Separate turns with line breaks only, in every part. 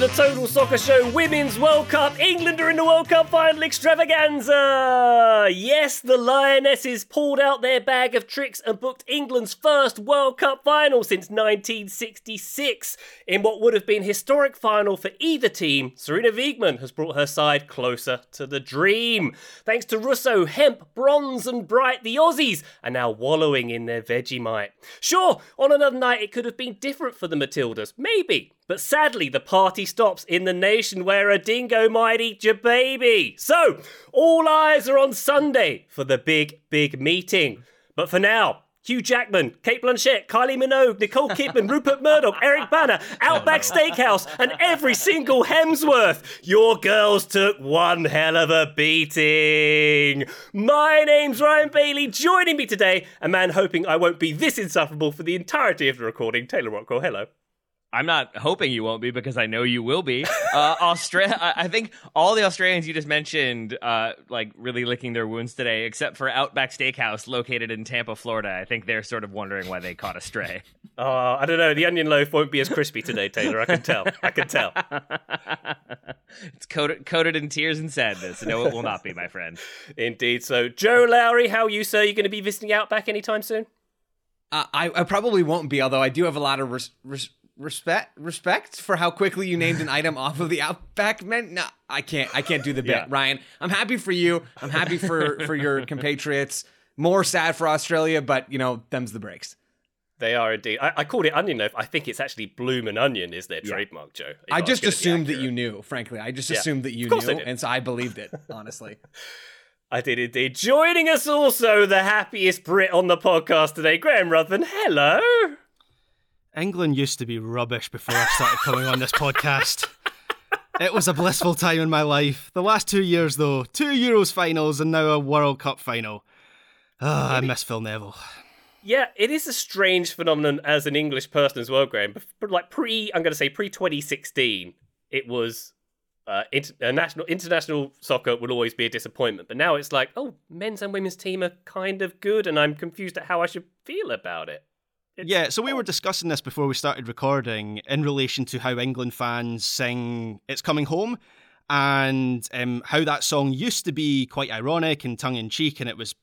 The Total Soccer Show Women's World Cup. England are in the World Cup final extravaganza. Yes, the Lionesses pulled out their bag of tricks and booked England's first World Cup final since 1966. In what would have been historic final for either team, Sarina Wiegman has brought her side closer to the dream. Thanks to Russo, Hemp, Bronze, and Bright, the Aussies are now wallowing in their Vegemite. Sure, on another night it could have been different for the Matildas, maybe. But sadly, the party stops in the nation where a dingo might eat your baby. So, all eyes are on Sunday for the big, big meeting. But for now, Hugh Jackman, Cate Blanchett, Kylie Minogue, Nicole Kidman, Rupert Murdoch, Eric Bana, Outback Steakhouse, and every single Hemsworth. Your girls took one hell of a beating. My name's Ryan Bailey. Joining me today, a man hoping I won't be this insufferable for the entirety of the recording, Taylor Rockwell. Hello.
I'm not hoping you won't be because I know you will be. Uh, Australia, I think all the Australians you just mentioned, uh, like really licking their wounds today, except for Outback Steakhouse located in Tampa, Florida. I think they're sort of wondering why they caught a stray.
Oh, I don't know. The onion loaf won't be as crispy today, Taylor. I can tell. I can tell.
it's coated, coated in tears and sadness. No, it will not be, my friend.
Indeed. So, Joe Lowery, how are you, sir? You going to be visiting Outback anytime soon?
Uh, I, I probably won't be, although I do have a lot of res- res- respect respect for how quickly you named an item off of the Outback menu. No, I can't. I can't do the bit,
Yeah.
Ryan. I'm happy for you. I'm happy for for your compatriots. More sad for Australia, but you know, them's the breaks.
They are indeed. I, I called it onion loaf. I think it's actually bloomin' onion is their trademark, Joe.
I just assumed that you knew. Frankly, I just
Yeah.
assumed that you
Of course I
knew, and so I believed it. Honestly.
I did indeed. Joining us also, the happiest Brit on the podcast today, Graham Ruthven. Hello.
England used to be rubbish before I started coming on this podcast. It was a blissful time in my life. The last two years, though, two Euros finals and now a World Cup final. Ah, I miss Phil Neville.
Yeah, it is a strange phenomenon as an English person as well, Graham. But, but like pre, I'm going to say pre 2016, it was uh, inter- uh, national international soccer will always be a disappointment. But now it's like, oh, men's and women's team are kind of good, and I'm confused at how I should feel about it. It's
Yeah, so we were discussing this before we started recording in relation to how England fans sing It's Coming Home and um, how that song used to be quite ironic and tongue in cheek, and it was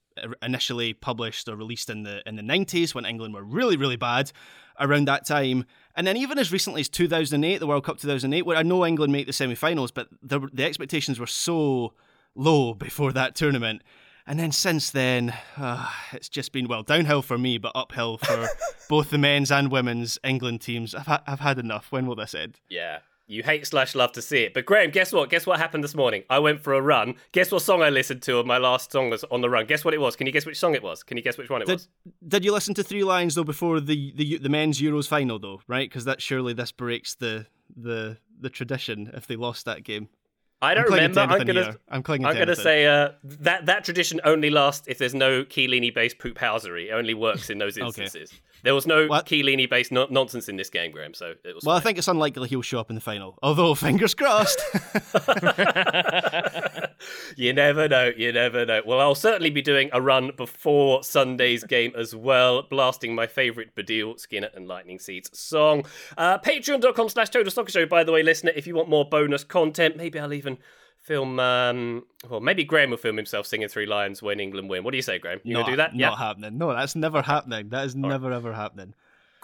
initially published or released in the in the 90s when England were really really bad around that time. And then even as recently as 2008 the World Cup 2008 where I know England make the semi-finals but the, the expectations were so low before that tournament and then since then uh, it's just been well downhill for me but uphill for both the men's and women's England teams I've, ha- I've had enough when will this end
Yeah. You hate slash love to see it. But Graham, guess what? Guess what happened this morning? I went for a run. Guess what song I listened to on my last song was on the run? Guess what it was? Can you guess which song it was? Can you guess which one it
Did,
was?
did you listen to Three Lions though before the the, the men's Euros final though, right? Because that surely this breaks the the the tradition if they lost that game.
I don't
I'm
remember. I'm gonna.
I'm
I'm
to
gonna say uh, that that tradition only lasts if there's no Chiellini based poop housery. It only works in those
Okay.
instances. There was no
What?
Chiellini based no- nonsense in this game, Graham. So it was.
Well, I think it's unlikely he'll show up in the final. Although fingers crossed.
you never know. You never know. Well, I'll certainly be doing a run before Sunday's game as well, blasting my favourite Baddiel, Skinner, and Lightning Seeds song. Uh, Patreon.com slash Total Soccer Show, by the way, listener, if you want more bonus content, maybe I'll even film. Um, well, maybe Graham will film himself singing Three Lions when England win. What do you say, Graham? You
not,
gonna do that?
Not happening. No, that's never happening. That is never ever happening.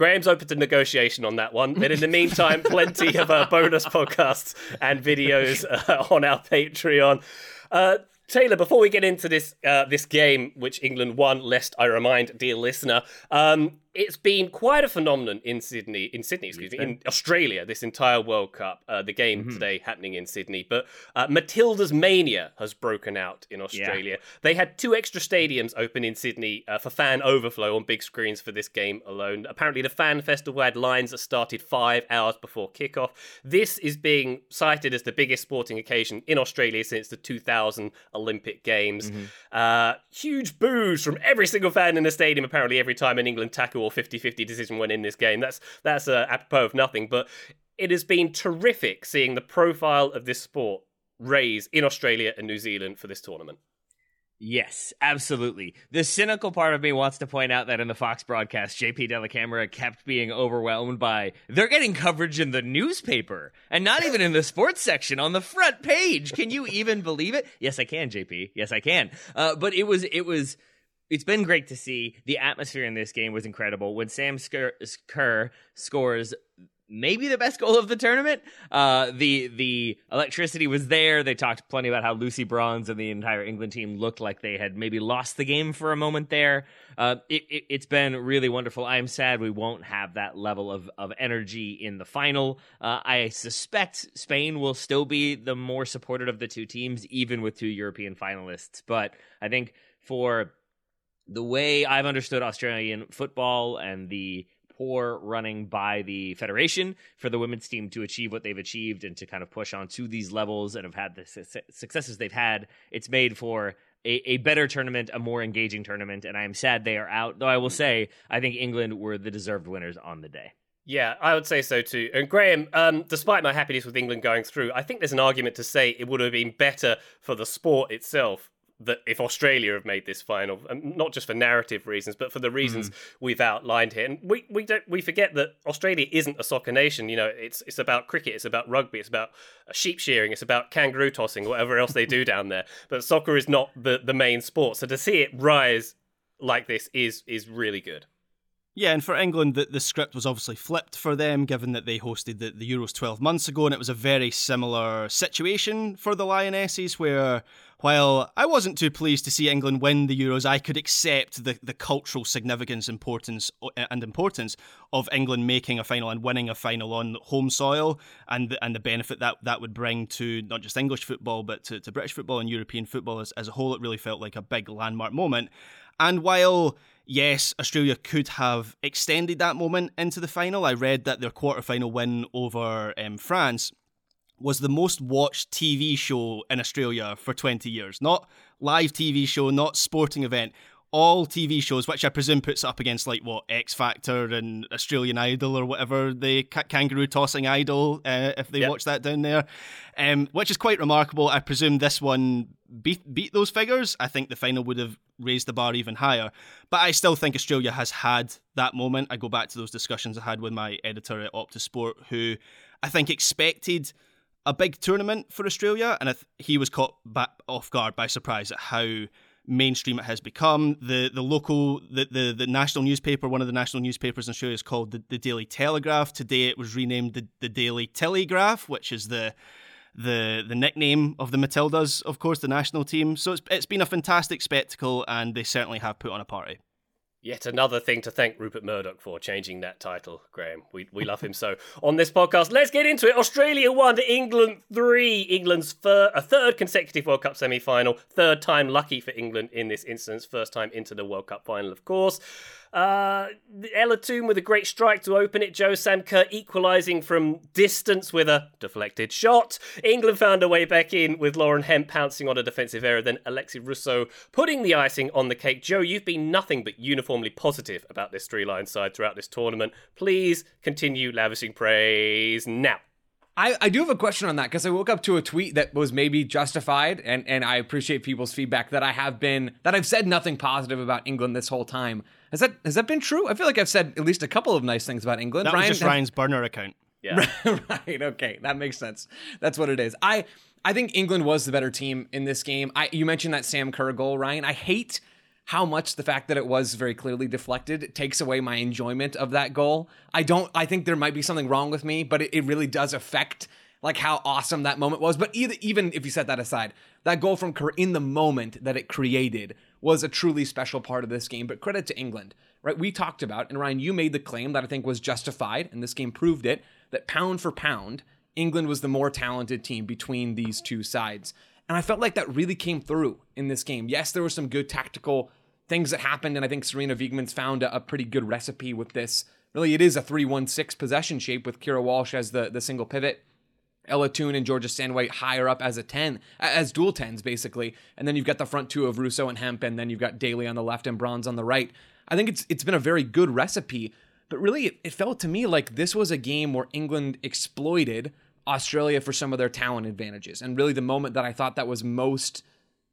Graham's open to negotiation on that one. But in the meantime, plenty of uh, bonus podcasts and videos uh, on our Patreon. Uh, Taylor, before we get into this uh, this game, which England won, lest I remind dear listener, um, it's been quite a phenomenon in Sydney, in Sydney, excuse me, in Australia. This entire World Cup, uh, the game today happening in Sydney, but uh, Matilda's mania has broken out in Australia. They had two extra stadiums open in Sydney uh, for fan overflow on big screens for this game alone. Apparently, the fan festival had lines that started five hours before kickoff. This is being cited as the biggest sporting occasion in Australia since the 2000 Olympic Games. Uh, huge boos from every single fan in the stadium, apparently, every time an England tackle or 50 50 decision when in this game. That's, that's uh, apropos of nothing, but it has been terrific seeing the profile of this sport raise in Australia and New Zealand for this tournament.
Yes, absolutely. The cynical part of me wants to point out that in the Fox broadcast, JP Dellacamera kept being overwhelmed by they're getting coverage in the newspaper and not even in the sports section on the front page. Can you even believe it? Yes, I can, JP. Yes, I can. Uh, but it was, it was. It's been great to see. The atmosphere in this game was incredible. When Sam Kerr, Kerr scores maybe the best goal of the tournament. Uh, the the electricity was there. They talked plenty about how Lucy Bronze and the entire England team looked like they had maybe lost the game for a moment there. Uh, it, it, has been really wonderful. I am sad we won't have that level of, of energy in the final. Uh, I suspect Spain will still be the more supported of the two teams, even with two European finalists. But I think for the way I've understood Australian football and the poor running by the federation for the women's team to achieve what they've achieved and to kind of push on to these levels and have had the su- successes they've had. It's made for a, a, better tournament, a more engaging tournament, and I am sad they are out. Though I will say, I think England were the deserved winners on the day.
Yeah, I would say so too. And Graham, um, despite my happiness with England going through, I think there's an argument to say it would have been better for the sport itself that if Australia have made this final, and not just for narrative reasons, but for the reasons mm. we've outlined here, and we, we don't we forget that Australia isn't a soccer nation. You know, it's it's about cricket, it's about rugby, it's about sheep shearing, it's about kangaroo tossing, whatever else they do down there. But soccer is not the the main sport. So to see it rise like this is is really good.
Yeah, and for England, the, the script was obviously flipped for them, given that they hosted the, the Euros 12 months ago, and it was a very similar situation for the Lionesses, where while I wasn't too pleased to see England win the Euros, I could accept the, the cultural significance, importance, eh, and importance of England making a final and winning a final on home soil, and the, and the benefit that that would bring to not just English football, but to, to British football and European football as, as a whole. It really felt like a big landmark moment. And while yes, Australia could have extended that moment into the final. I read that their quarterfinal win over um, France was the most watched TV show in Australia for 20 years. Not live TV show, not sporting event. All TV shows, which I presume puts up against like what X Factor and Australian Idol or whatever the ca- kangaroo tossing idol, uh, if they yep. watch that down there, um, which is quite remarkable. I presume this one beat beat those figures. I think the final would have raised the bar even higher. But I still think Australia has had that moment. I go back to those discussions I had with my editor at Optus Sport, who I think expected a big tournament for Australia, and th- he was caught back off guard by surprise at how mainstream it has become. The the local the, the, the national newspaper, one of the national newspapers in Australia is called the, the Daily Telegraph. Today it was renamed the, the Daily Tillygraph, which is the the the nickname of the Matildas, of course, the national team. So it's it's been a fantastic spectacle, and they certainly have put on a party.
Yet another thing to thank Rupert Murdoch for changing that title, Graham. We, we love him so. On this podcast, let's get into it. Australia 1 to England 3. England's fir- a third consecutive World Cup semi final. Third time lucky for England in this instance. First time into the World Cup final, of course. Uh, Ella Toone with a great strike to open it. Joe Sam Kerr equalising from distance with a deflected shot. England found a way back in with Lauren Hemp pouncing on a defensive error. Then Alessia Russo putting the icing on the cake. Joe, you've been nothing but uniformly positive about this three line side throughout this tournament. Please continue lavishing praise now.
I, I do have a question on that because I woke up to a tweet that was maybe justified, and, and I appreciate people's feedback that I have been that I've said nothing positive about England this whole time. Has that has that been true? I feel like I've said at least a couple of nice things about England.
That Ryan, was just Ryan's burner account.
Yeah.
right. Okay, that makes sense. That's what it is. I I think England was the better team in this game. I you mentioned that Sam Kerr goal, Ryan. I hate how much the fact that it was very clearly deflected takes away my enjoyment of that goal. I don't I think there might be something wrong with me, but it, it really does affect like how awesome that moment was. But either, even if you set that aside, that goal from in the moment that it created was a truly special part of this game. But credit to England, right? We talked about, and Ryan, you made the claim that I think was justified, and this game proved it, that pound for pound, England was the more talented team between these two sides. And I felt like that really came through in this game. Yes, there were some good tactical things that happened, and I think Sarina Wiegman's found a, a pretty good recipe with this. Really, it is a 3 1 6 possession shape with Keira Walsh as the, the single pivot. Ella Toone and Georgia Stanway higher up as a 10, as dual 10s, basically. And then you've got the front two of Russo and Hemp, and then you've got Daly on the left and Bronze on the right. I think it's it's been a very good recipe, but really it, it felt to me like this was a game where England exploited Australia for some of their talent advantages. And really the moment that I thought that was most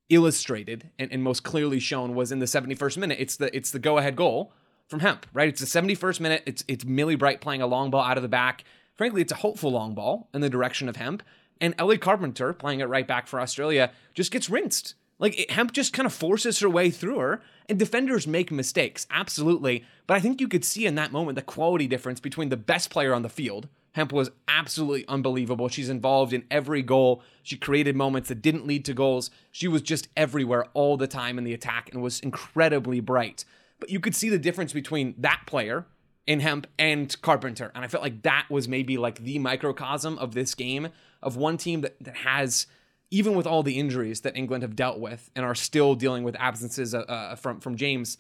illustrated and, and most clearly shown was in the 71st minute. It's the it's the go-ahead goal from Hemp, right? It's the 71st minute. It's it's Millie Bright playing a long ball out of the back. Frankly, it's a hopeful long ball in the direction of Hemp. And Ellie Carpenter, playing it right back for Australia, just gets rinsed. Like it, Hemp just kind of forces her way through her, and defenders make mistakes, absolutely. But I think you could see in that moment the quality difference between the best player on the field, Hemp was absolutely unbelievable. She's involved in every goal. She created moments that didn't lead to goals. She was just everywhere all the time in the attack and was incredibly bright. But you could see the difference between that player in Hemp and Carpenter. And I felt like that was maybe like the microcosm of this game of one team that, that has, even with all the injuries that England have dealt with and are still dealing with absences uh, uh, from, from James,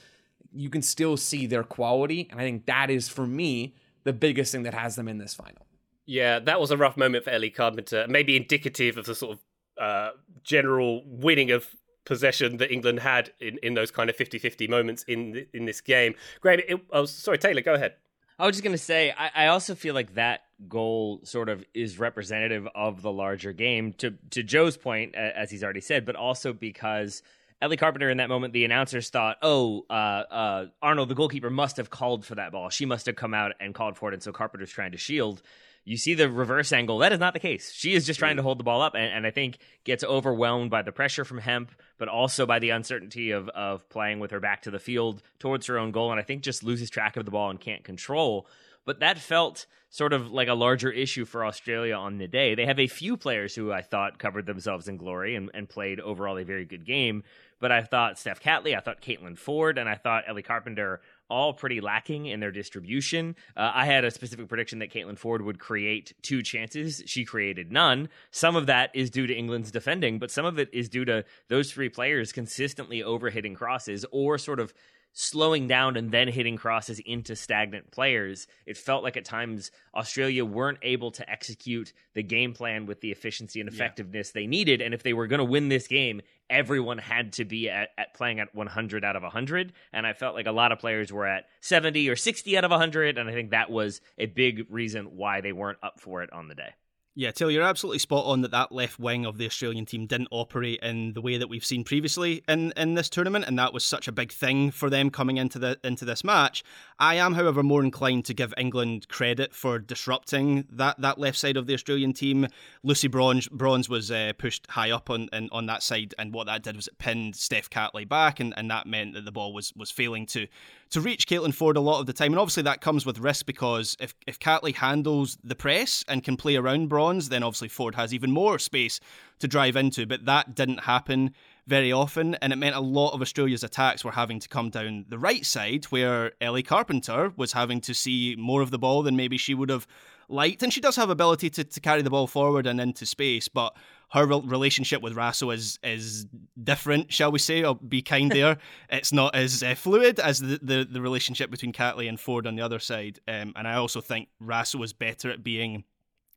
you can still see their quality. And I think that is, for me, the biggest thing that has them in this final.
Yeah, that was a rough moment for Ellie Carpenter. Maybe indicative of the sort of uh, general winning of possession that England had in, in those kind of 50-50 moments in in this game. Graham, it, oh, sorry, Taylor, go ahead.
I was just going to say, I, I, also feel like that goal sort of is representative of the larger game. To to Joe's point, as he's already said, but also because Ellie Carpenter in that moment, the announcers thought, oh, uh, uh, Arnold, the goalkeeper, must have called for that ball. She must have come out and called for it, and so Carpenter's trying to shield. You see the reverse angle. That is not the case. She is just trying to hold the ball up, and, and I think gets overwhelmed by the pressure from Hemp, but also by the uncertainty of of playing with her back to the field towards her own goal, and I think just loses track of the ball and can't control. But that felt sort of like a larger issue for Australia on the day. They have a few players who I thought covered themselves in glory and, and played overall a very good game, but I thought Steph Catley, I thought Caitlin Foord, and I thought Ellie Carpenter all pretty lacking in their distribution. Uh, I had a specific prediction that Caitlin Foord would create two chances. She created none. Some of that is due to England's defending, but some of it is due to those three players consistently overhitting crosses or sort of slowing down and then hitting crosses into stagnant players. It felt like at times Australia weren't able to execute the game plan with the efficiency and effectiveness yeah. they needed. And if they were going to win this game, everyone had to be at, at, playing at 100 out of 100. And I felt like a lot of players were at 70 or 60 out of 100. And I think that was a big reason why they weren't up for it on the day.
Yeah, Till, you're absolutely spot on that that left wing of the Australian team didn't operate in the way that we've seen previously in, in this tournament, and that was such a big thing for them coming into the into this match. I am, however, more inclined to give England credit for disrupting that, that left side of the Australian team. Lucy Bronze, Bronze was uh, pushed high up on in, on that side, and what that did was it pinned Steph Catley back, and, and that meant that the ball was was failing to to reach Caitlin Foord a lot of the time. And obviously that comes with risk because if, if Catley handles the press and can play around Bronze, then obviously Foord has even more space to drive into. But that didn't happen very often, and it meant a lot of Australia's attacks were having to come down the right side, where Ellie Carpenter was having to see more of the ball than maybe she would have liked. And she does have ability to, to carry the ball forward and into space, but her relationship with Raso is is different, shall we say? I'll be kind there. it's not as uh, fluid as the, the, the relationship between Catley and Foord on the other side. Um, and I also think Raso was better at being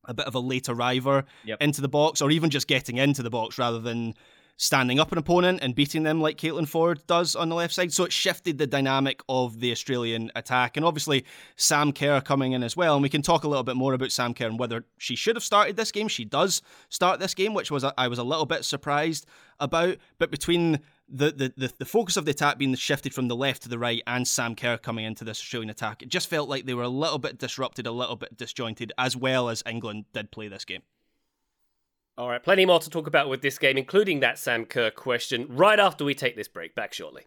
a bit of a late arriver yep. into the box, or even just getting into the box rather than standing up an opponent and beating them like Caitlin Foord does on the left side. So it shifted the dynamic of the Australian attack. And obviously, Sam Kerr coming in as well. And we can talk a little bit more about Sam Kerr and whether she should have started this game. She does start this game, which was I was a little bit surprised about. But between the, the, the, the focus of the attack being shifted from the left to the right and Sam Kerr coming into this Australian attack, it just felt like they were a little bit disrupted, a little bit disjointed, as well as England did play this game.
All right, plenty more to talk about with this game, including that Sam Kerr question, right after we take this break. Back shortly.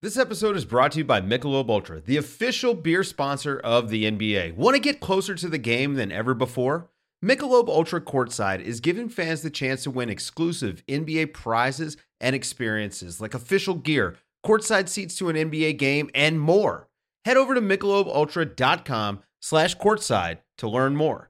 This episode is brought to you by Michelob Ultra, the official beer sponsor of the NBA. Want to get closer to the game than ever before? Michelob Ultra Courtside is giving fans the chance to win exclusive NBA prizes and experiences like official gear, courtside seats to an NBA game, and more. Head over to michelobultra.com slash courtside to learn more.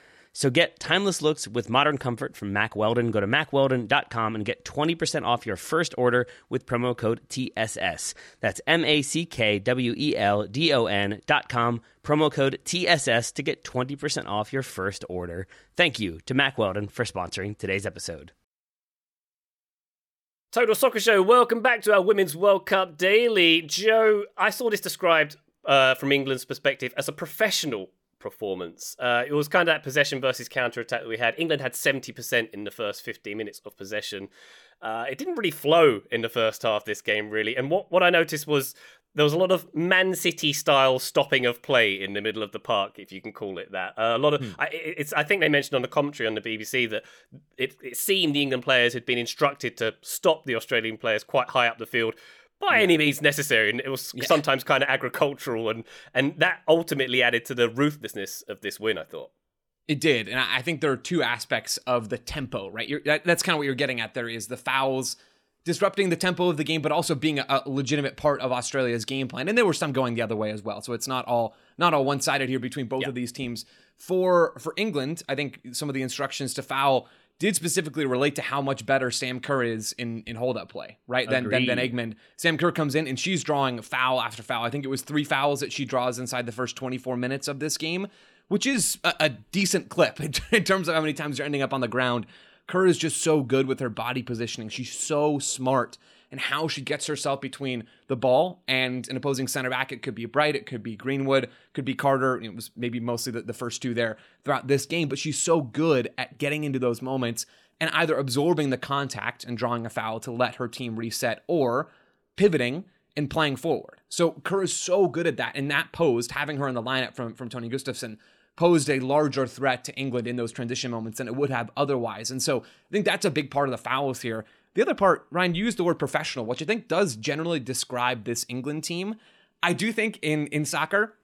So get timeless looks with modern comfort from Mack Weldon. Go to mackweldon.com and get 20% off your first order with promo code TSS. That's M A C K W E L D O N.com, promo code TSS to get 20% off your first order. Thank you to Mack Weldon for sponsoring today's episode.
Total Soccer Show, welcome back to our Women's World Cup Daily. Joe, I saw this described uh, from England's perspective as a professional performance. Uh, it was kind of that possession versus counter attack that we had. England had 70% in the first 15 minutes of possession. Uh, it didn't really flow in the first half this game, really. And what, what I noticed was there was a lot of Man City style stopping of play in the middle of the park, if you can call it that. Uh, a lot of, hmm. I, it's. I think they mentioned on the commentary on the BBC that it, it seemed the England players had been instructed to stop the Australian players quite high up the field by yeah. any means necessary, and it was yeah. sometimes kind of agricultural, and and that ultimately added to the ruthlessness of this win. I thought.
It did, and I think there are two aspects of the tempo, right? That, that's kind of what you're getting at. There is the fouls disrupting the tempo of the game, but also being a, a, legitimate part of Australia's game plan. And there were some going the other way as well. So it's not all not all one sided here between both of these teams. For for England, I think some of the instructions to foul did specifically relate to how much better Sam Kerr is in in hold up play, right? Than, than Van Egmond. Sam Kerr comes in and she's drawing foul after foul. I think it was three fouls that she draws inside the first 24 minutes of this game, which is a, a decent clip in terms of how many times you're ending up on the ground. Kerr is just so good with her body positioning. She's so smart and how she gets herself between the ball and an opposing center back. It could be Bright, it could be Greenwood, could be Carter. It was maybe mostly the, the first two there throughout this game, but she's so good at getting into those moments and either absorbing the contact and drawing a foul to let her team reset or pivoting and playing forward. So Kerr is so good at that. And that posed, having her in the lineup from, from Tony Gustavsson, posed a larger threat to England in those transition moments than it would have otherwise. And so I think that's a big part of the fouls here. The other part, Ryan used the word professional, which I think does generally describe this England team. I do think in in soccer,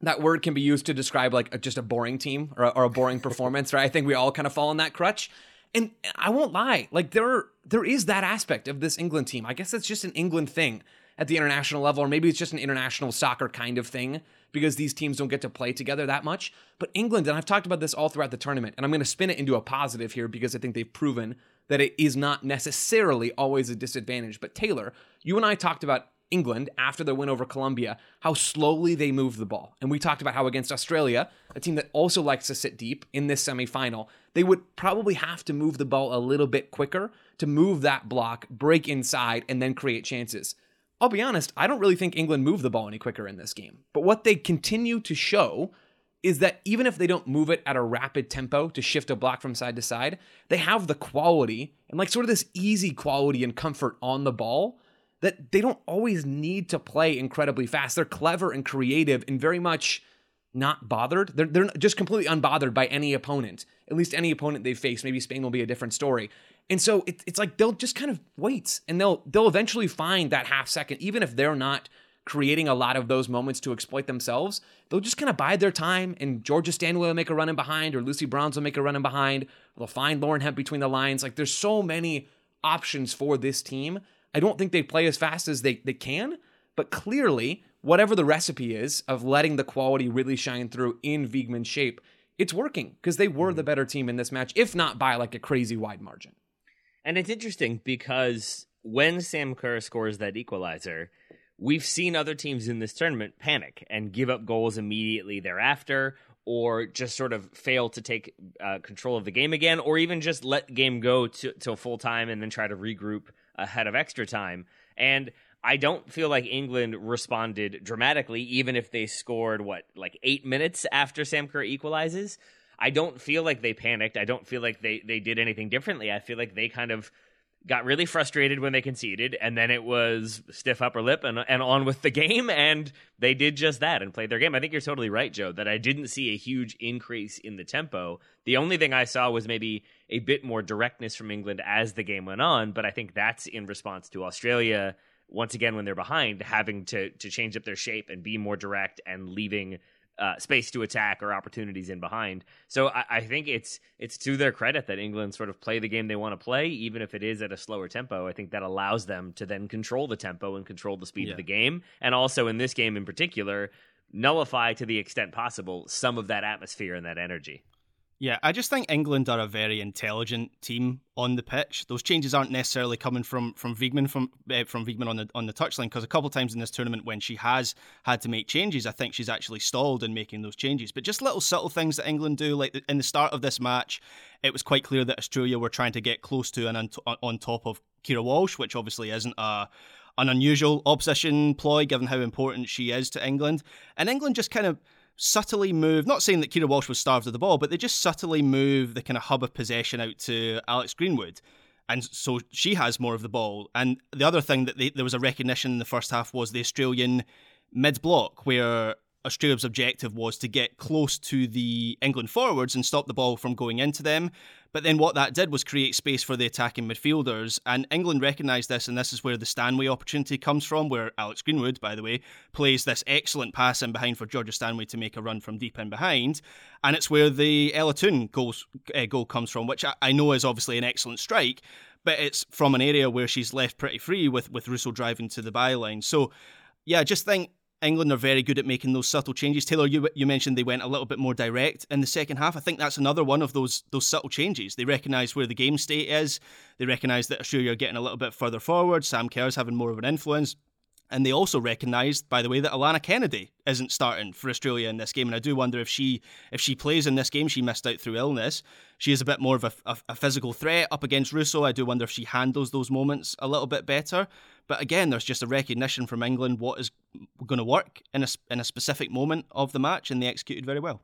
that word can be used to describe like a, just a boring team or, or a boring performance, right? I think we all kind of fall in that crutch. And I won't lie, like there there is that aspect of this England team. I guess it's just an England thing at the international level, or maybe it's just an international soccer kind of thing because these teams don't get to play together that much. But England, and I've talked about this all throughout the tournament, and I'm going to spin it into a positive here because I think they've proven that it is not necessarily always a disadvantage. But Taylor, you and I talked about England after their win over Colombia, how slowly they moved the ball. And we talked about how against Australia, a team that also likes to sit deep in this semifinal, they would probably have to move the ball a little bit quicker to move that block, break inside, and then create chances. I'll be honest, I don't really think England moved the ball any quicker in this game. But what they continue to show is that even if they don't move it at a rapid tempo to shift a block from side to side, they have the quality and like sort of this easy quality and comfort on the ball that they don't always need to play incredibly fast. They're clever and creative and very much not bothered. They're, they're just completely unbothered by any opponent, at least any opponent they face. Maybe Spain will be a different story. And so it, it's like they'll just kind of wait and they'll they'll eventually find that half second, even if they're not creating a lot of those moments to exploit themselves, they'll just kind of bide their time and Georgia Stanway will make a run in behind or Lucy Bronze will make a run in behind. They'll find Lauren Hemp between the lines. Like there's so many options for this team. I don't think they play as fast as they, they can, but clearly, whatever the recipe is of letting the quality really shine through in Wiegman's shape, it's working because they were the mm-hmm. better team in this match, if not by like a crazy wide margin.
And it's interesting because when Sam Kerr scores that equalizer, we've seen other teams in this tournament panic and give up goals immediately thereafter or just sort of fail to take uh, control of the game again or even just let the game go to, till full time and then try to regroup ahead of extra time. And I don't feel like England responded dramatically, even if they scored, what, like eight minutes after Sam Kerr equalizes. I don't feel like they panicked. I don't feel like they, they did anything differently. I feel like they kind of got really frustrated when they conceded, and then it was stiff upper lip and, and on with the game, and they did just that and played their game. I think you're totally right, Joe, that I didn't see a huge increase in the tempo. The only thing I saw was maybe a bit more directness from England as the game went on, but I think that's in response to Australia once again when they're behind having to to change up their shape and be more direct and leaving uh, space to attack or opportunities in behind. So I, I, think it's it's to their credit that England sort of play the game they want to play, even if it is at a slower tempo. I think that allows them to then control the tempo and control the speed yeah. of the game, and also in this game in particular, nullify to the extent possible some of that atmosphere and that energy.
Yeah, I just think England are a very intelligent team on the pitch. Those changes aren't necessarily coming from from Wiegman from uh, from Wiegman on the on the touchline because a couple of times in this tournament when she has had to make changes, I think she's actually stalled in making those changes. But just little subtle things that England do, like in the start of this match, it was quite clear that Australia were trying to get close to and on, on top of Keira Walsh, which obviously isn't a an unusual opposition ploy given how important she is to England. And England just kind of subtly move, not saying that Keira Walsh was starved of the ball, but they just subtly move the kind of hub of possession out to Alex Greenwood. And so she has more of the ball. And the other thing that they, there was a recognition in the first half was the Australian mid block, where Australia's objective was to get close to the England forwards and stop the ball from going into them. But then what that did was create space for the attacking midfielders. And England recognised this, and this is where the Stanway opportunity comes from, where Alex Greenwood, by the way, plays this excellent pass in behind for Georgia Stanway to make a run from deep in behind. And it's where the goals, uh, goal comes from, which I, I know is obviously an excellent strike, but it's from an area where she's left pretty free with, with Russo driving to the byline. So, yeah, just think England are very good at making those subtle changes. Taylor, you you mentioned they went a little bit more direct in the second half. I think that's another one of those those subtle changes. They recognise where the game state is. They recognise that Australia are getting a little bit further forward. Sam Kerr's having more of an influence. And they also recognised, by the way, that Alanna Kennedy isn't starting for Australia in this game. And I do wonder if she if she plays in this game, she missed out through illness. She is a bit more of a, a, a physical threat up against Russo. I do wonder if she handles those moments a little bit better. But again, there's just a recognition from England what is going to work in a, in a specific moment of the match, and they executed very well.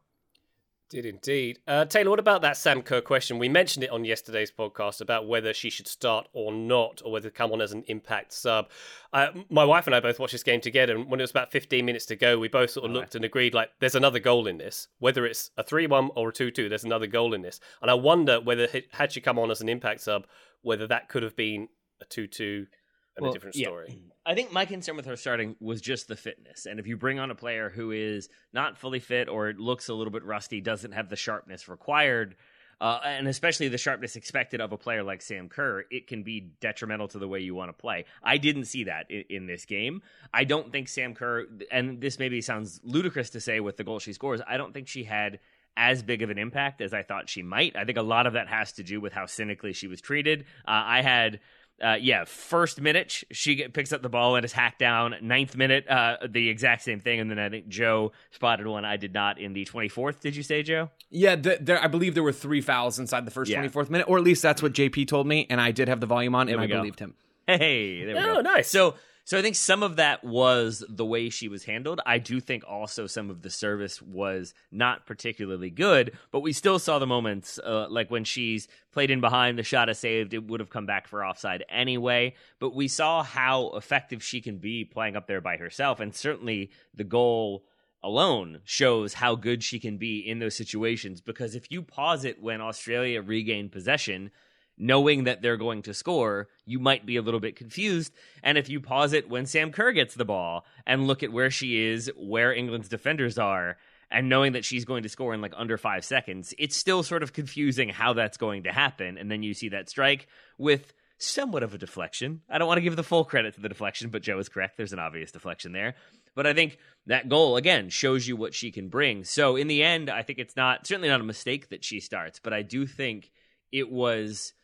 Did indeed. Uh, Taylor, what about that Sam Kerr question? We mentioned it on yesterday's podcast about whether she should start or not, or whether to come on as an impact sub. Uh, my wife and I both watched this game together, and when it was about 15 minutes to go, we both sort of looked and agreed like, there's another goal in this. Whether it's a 3 1 or a 2 2, there's another goal in this. And I wonder whether, had she come on as an impact sub, whether that could have been a 2 2 and well, a different story. Yeah.
I think my concern with her starting was just the fitness. And if you bring on a player who is not fully fit or looks a little bit rusty, doesn't have the sharpness required, uh, and especially the sharpness expected of a player like Sam Kerr, it can be detrimental to the way you want to play. I didn't see that in, in, this game. I don't think Sam Kerr, and this maybe sounds ludicrous to say with the goal she scores, I don't think she had as big of an impact as I thought she might. I think a lot of that has to do with how cynically she was treated. Uh, I had uh, yeah, first minute she get, picks up the ball and is hacked down. Ninth minute, uh, the exact same thing, and then I think Joe spotted one I did not in the twenty fourth. Did you say Joe?
Yeah, there, I believe there were three fouls inside the first twenty fourth yeah. minute, or at least that's what JP told me, and I did have the volume on, and I go. believed him.
Hey, there we
oh,
go.
nice.
So so I think some of that was the way she was handled. I do think also some of the service was not particularly good, but we still saw the moments uh, like when she's played in behind, the shot is saved, it would have come back for offside anyway. But we saw how effective she can be playing up there by herself, and certainly the goal alone shows how good she can be in those situations because if you pause it when Australia regained possession knowing that they're going to score, you might be a little bit confused. And if you pause it when Sam Kerr gets the ball and look at where she is, where England's defenders are, and knowing that she's going to score in like under five seconds, it's still sort of confusing how that's going to happen. And then you see that strike with somewhat of a deflection. I don't want to give the full credit to the deflection, but Joe is correct. There's an obvious deflection there. But I think that goal, again, shows you what she can bring. So in the end, I think it's not, certainly not a mistake that she starts, but I do think it was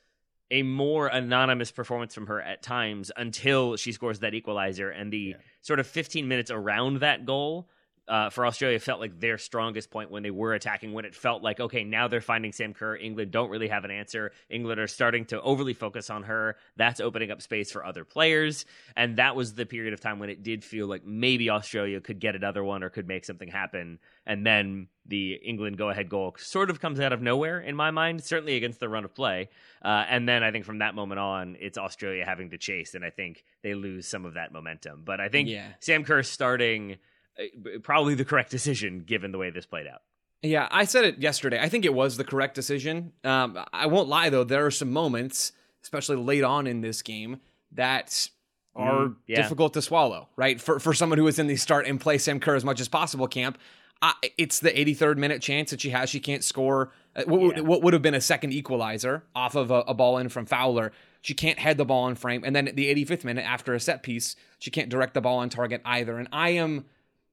a more anonymous performance from her at times until she scores that equalizer and the yeah. sort of 15 minutes around that goal uh, for Australia felt like their strongest point when they were attacking, when it felt like, okay, now they're finding Sam Kerr. England don't really have an answer. England are starting to overly focus on her. That's opening up space for other players. And that was the period of time when it did feel like maybe Australia could get another one or could make something happen. And then the England go ahead goal sort of comes out of nowhere in my mind, certainly against the run of play. Uh, and then I think from that moment on, it's Australia having to chase. And I think they lose some of that momentum. But I think yeah. Sam Kerr starting uh, probably the correct decision given the way this played out.
Yeah, I said it yesterday. I think it was the correct decision. Um, I won't lie though; there are some moments, especially late on in this game, that are mm, yeah. difficult to swallow. Right for for someone who is in the start and play Sam Kerr as much as possible camp. Uh, it's the 83rd minute chance that she has. She can't score. Uh, what, yeah. what, would have been a second equalizer off of a, a, ball in from Fowler. She can't head the ball in frame. And then at the 85th minute, after a set piece, she can't direct the ball on target either. And I am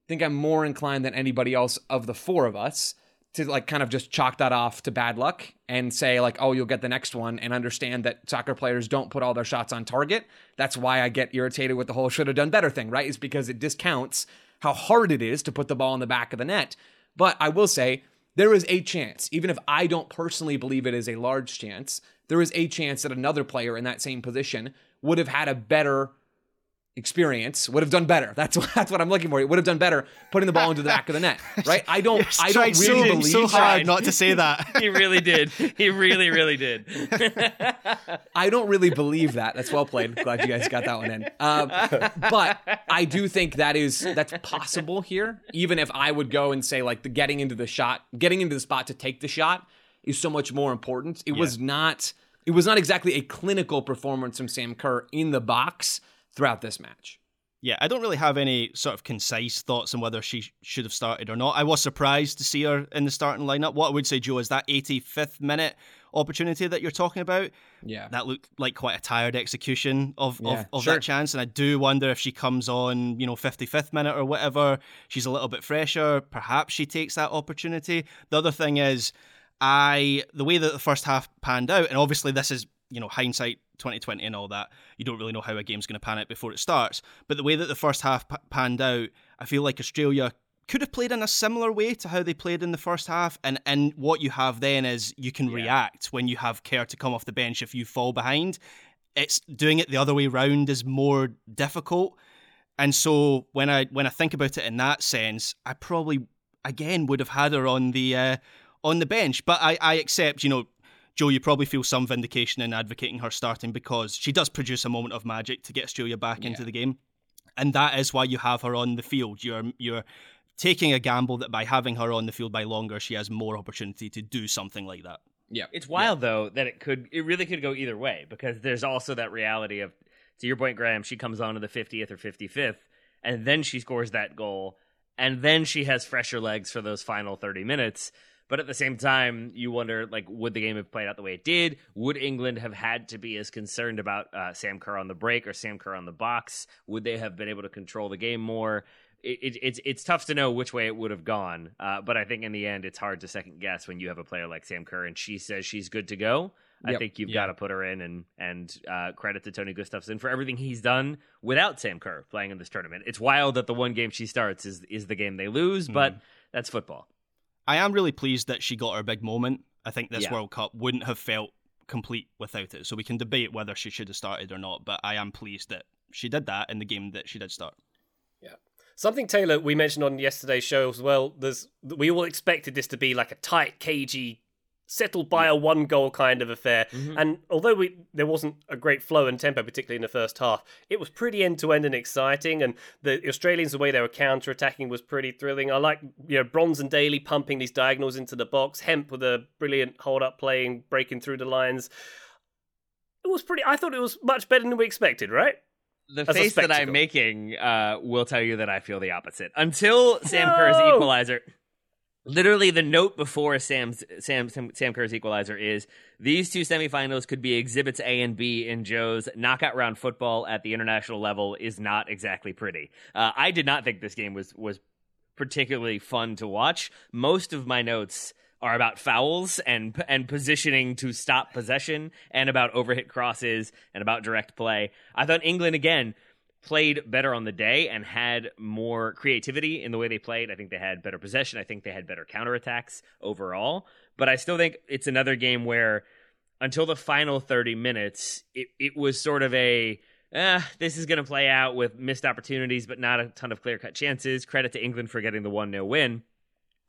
think I'm more inclined than anybody else of the four of us to like kind of just chalk that off to bad luck and say like oh you'll get the next one and understand that soccer players don't put all their shots on target that's why i get irritated with the whole should have done better thing right is because it discounts how hard it is to put the ball in the back of the net. But i will say there is a chance even if i don't personally believe it is a large chance there is a chance that another player in that same position would have had a better experience would have done better. That's what, that's what I'm looking for. It would have done better putting the ball into the back of the net, right? I don't I don't really
so,
believe
so hard not to say that.
he really did. He really really did.
I don't really believe that. That's well played. Glad you guys got that one in. Um, but I do think that is that's possible here. Even if I would go and say like the getting into the shot, getting into the spot to take the shot is so much more important. It yeah. was not it was not exactly a clinical performance from Sam Kerr in the box throughout this match.
Yeah, I don't really have any sort of concise thoughts on whether she should have started or not. I was surprised to see her in the starting lineup. What I would say, Joe, is that 85th minute opportunity that you're talking about.
Yeah,
that looked like quite a tired execution of yeah, of, of sure. that chance, and I do wonder if she comes on, you know, 55th minute or whatever. She's a little bit fresher. Perhaps she takes that opportunity. The other thing is, I the way that the first half panned out, and obviously this is you know hindsight 2020 and all that you don't really know how a game's going to pan out before it starts. But the way that the first half p- panned out i feel like australia could have played in a similar way to how they played in the first half and and what you have then is you can yeah. react when you have Kerr to come off the bench if you fall behind. It's doing it the other way round is more difficult. And so when i when i think about it in that sense i probably again would have had her on the uh, on the bench. But i i accept you know Joe, you probably feel some vindication in advocating her starting because she does produce a moment of magic to get Australia back yeah. into the game. And that is why you have her on the field. You're you're taking a gamble that by having her on the field by longer, she has more opportunity to do something like that.
Yeah. It's wild yeah. though that it could it really could go either way because there's also that reality of to your point, Graham, she comes on to the fiftieth or fifty fifth, and then she scores that goal, and then she has fresher legs for those final thirty minutes but at the same time, you wonder like, would the game have played out the way it did? Would England have had to be as concerned about uh, Sam Kerr on the break or Sam Kerr on the box? Would they have been able to control the game more? It, it, it's it's tough to know which way it would have gone, uh, but I think in the end, it's hard to second guess when you have a player like Sam Kerr and she says she's good to go. Yep. I think you've yep. got to put her in and and uh, credit to Tony Gustavsson for everything he's done without Sam Kerr playing in this tournament. It's wild that the one game she starts is is the game they lose, mm. but that's football.
I am really pleased that she got her big moment. I think this yeah. World Cup wouldn't have felt complete without it. So we can debate whether she should have started or not, but I am pleased that she did that in the game that she did start.
Yeah. Something Taylor we mentioned on yesterday's show as well. There's we all expected this to be like a tight, cagey settled by a one goal kind of affair. Mm-hmm. And although we there wasn't a great flow and tempo, particularly in the first half, it was pretty end to end and exciting. And the Australians, the way they were counter attacking was pretty thrilling. I like you know Bronze and Daly pumping these diagonals into the box. Hemp with a brilliant hold up playing, breaking through the lines. It was pretty. I thought it was much better than we expected. Right?
The
As
face that I'm making uh, will tell you that I feel the opposite. Until Sam
No!
Kerr's equalizer, literally the note before Sam's Sam Sam, Sam Kerr's equalizer is these two semifinals could be exhibits A and B in Joe's knockout round football at the international level is not exactly pretty. Uh, I did not think this game was was particularly fun to watch. Most of my notes are about fouls and and positioning to stop possession and about overhit crosses and about direct play. I thought England again played better on the day and had more creativity in the way they played. I think they had better possession. I think they had better counterattacks overall. But I still think it's another game where until the final 30 minutes, it, it was sort of a eh, this is going to play out with missed opportunities, but not a ton of clear cut chances. Credit to England for getting the 1 0 win.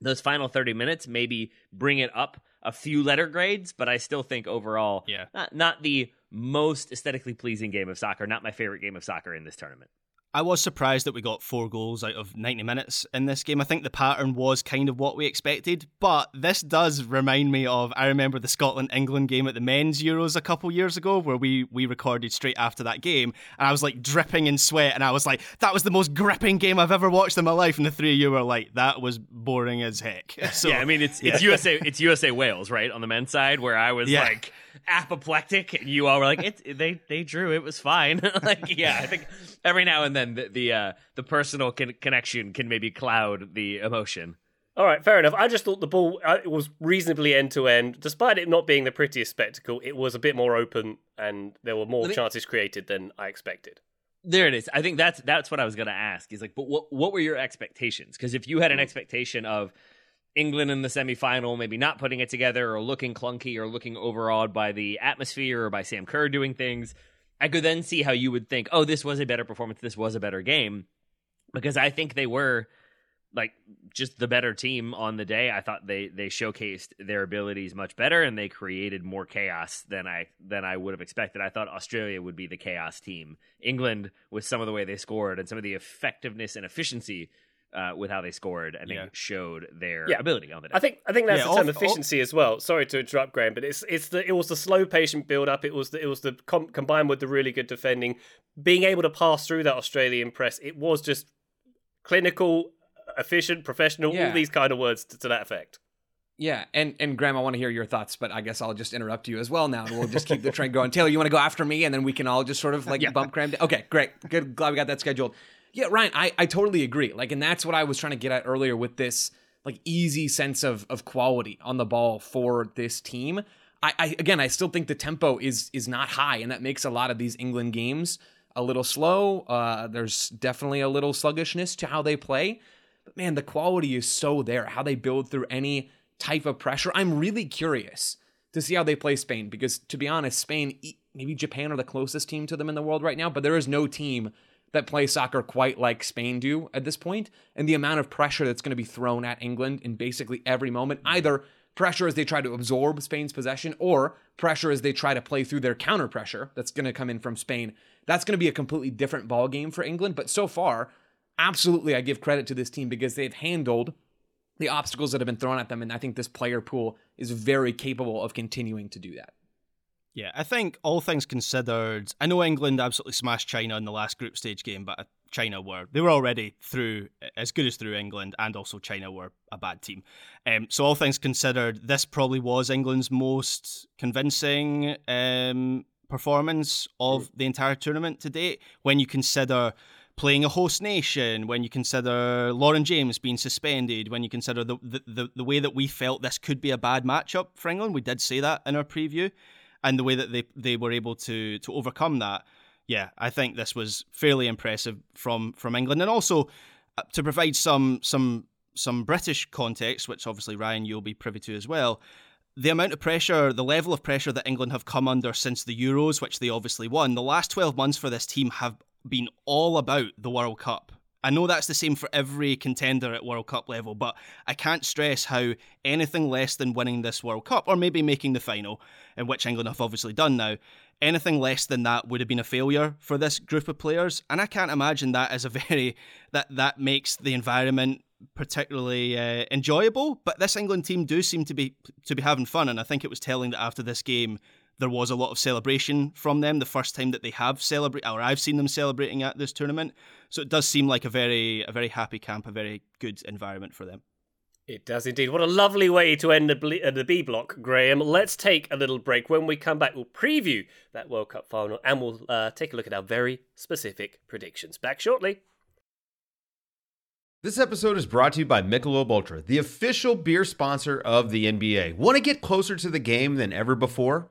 Those final 30 minutes maybe bring it up a few letter grades, but I still think overall,
Yeah.
not, not the most aesthetically pleasing game of soccer, not my favorite game of soccer in this tournament.
I was surprised that we got four goals out of 90 minutes in this game. I think the pattern was kind of what we expected, but this does remind me of I remember the Scotland England game at the men's Euros a couple years ago where we we recorded straight after that game and I was like dripping in sweat and I was like that was the most gripping game I've ever watched in my life and the three of you were like that was boring as heck. So
yeah, I mean it's it's USA it's USA Wales right on the men's side where I was
Yeah.
like apoplectic and you all were like it they they drew it was fine like yeah I think every now and then the the uh, the personal con- connection can maybe cloud the emotion.
All right, fair enough. I just thought the ball uh, was reasonably end to end, despite it not being the prettiest spectacle. It was a bit more open, and there were more
me-
chances created than I expected.
There it is. I think that's that's what I was going to ask. Is like, but what what were your expectations? Because if you had an expectation of England in the semifinal, maybe not putting it together or looking clunky or looking overawed by the atmosphere or by Sam Kerr doing things, I could then see how you would think, oh, this was a better performance. This was a better game, because I think they were like just the better team on the day. I thought they they showcased their abilities much better and they created more chaos than I than I would have expected. I thought Australia would be the chaos team. England with some of the way they scored and some of the effectiveness and efficiency uh, with how they scored, I think
Yeah.
showed their
Yeah.
ability on the day.
I think I think that's
Yeah,
the term
all-
efficiency as well. Sorry to interrupt, Graham, but it's it's the it was the slow, patient build up. It was the it was the com- combined with the really good defending, being able to pass through that Australian press. It was just clinical, efficient, professional.
Yeah.
All these kind of words to, to that effect.
Yeah, and and Graham, I want to hear your thoughts, but I guess I'll just interrupt you as well now, and we'll just keep the train going. Taylor, you want to go after me, and then we can all just sort of like bump Graham. down? Okay, great, good. Glad we got that scheduled. Yeah, Ryan, I I totally agree. Like, and that's what I was trying to get at earlier with this like easy sense of of quality on the ball for this team. I, I again, I still think the tempo is is not high, and that makes a lot of these England games a little slow. Uh, there's definitely a little sluggishness to how they play. But man, the quality is so there. How they build through any type of pressure. I'm really curious to see how they play Spain because, to be honest, Spain, maybe Japan are the closest team to them in the world right now, but there is no team that play soccer quite like Spain do at this. And the amount of pressure that's going to be thrown at England in basically every moment, either pressure as they try to absorb Spain's possession or pressure as they try to play through their counter pressure that's going to come in from Spain. That's going to be a completely different ball game for England. But so far, absolutely, I give credit to this team because they've handled the obstacles that have been thrown at them. And I think this player pool is very capable of continuing to do that.
Yeah, I think all things considered, I know England absolutely smashed China in the last group stage game, but China were they were already through as good as through England, and also China were a bad team. Um, so all things considered, this probably was England's most convincing um, performance of the entire tournament to date. When you consider playing a host nation, when you consider Lauren James being suspended, when you consider the, the, the, the way that we felt this could be a bad matchup for England, we did say that in our preview, and the way that they, they were able to to overcome that. Yeah, I think this was fairly impressive from from England, and also uh, to provide some some some British context, which obviously Ryan you'll be privy to as well. The amount of pressure, the level of pressure that England have come under since the Euros, which they obviously won, the last 12 months for this team have been all about the World Cup. I know that's the same for every contender at World Cup level, but I can't stress how anything less than winning this World Cup, or maybe making the final, in which England have obviously done now, anything less than that would have been a failure for this group of players. And I can't imagine that as a very that that makes the environment particularly uh, enjoyable. But this England team do seem to be to be having fun, and I think it was telling that after this game, there was a lot of celebration from them the first time that they have celebrate or I've seen them celebrating at this tournament. So it does seem like a very a very happy camp, a very good environment for them.
It does indeed. What a lovely way to end the, ble- uh, the B block, Graham. Let's take a little break. When we come back, we'll preview that World Cup final and we'll uh, take a look at our very specific predictions. Back shortly.
This episode is brought to you by Michelob Ultra, the official beer sponsor of the NBA. Want to get closer to the game than ever before?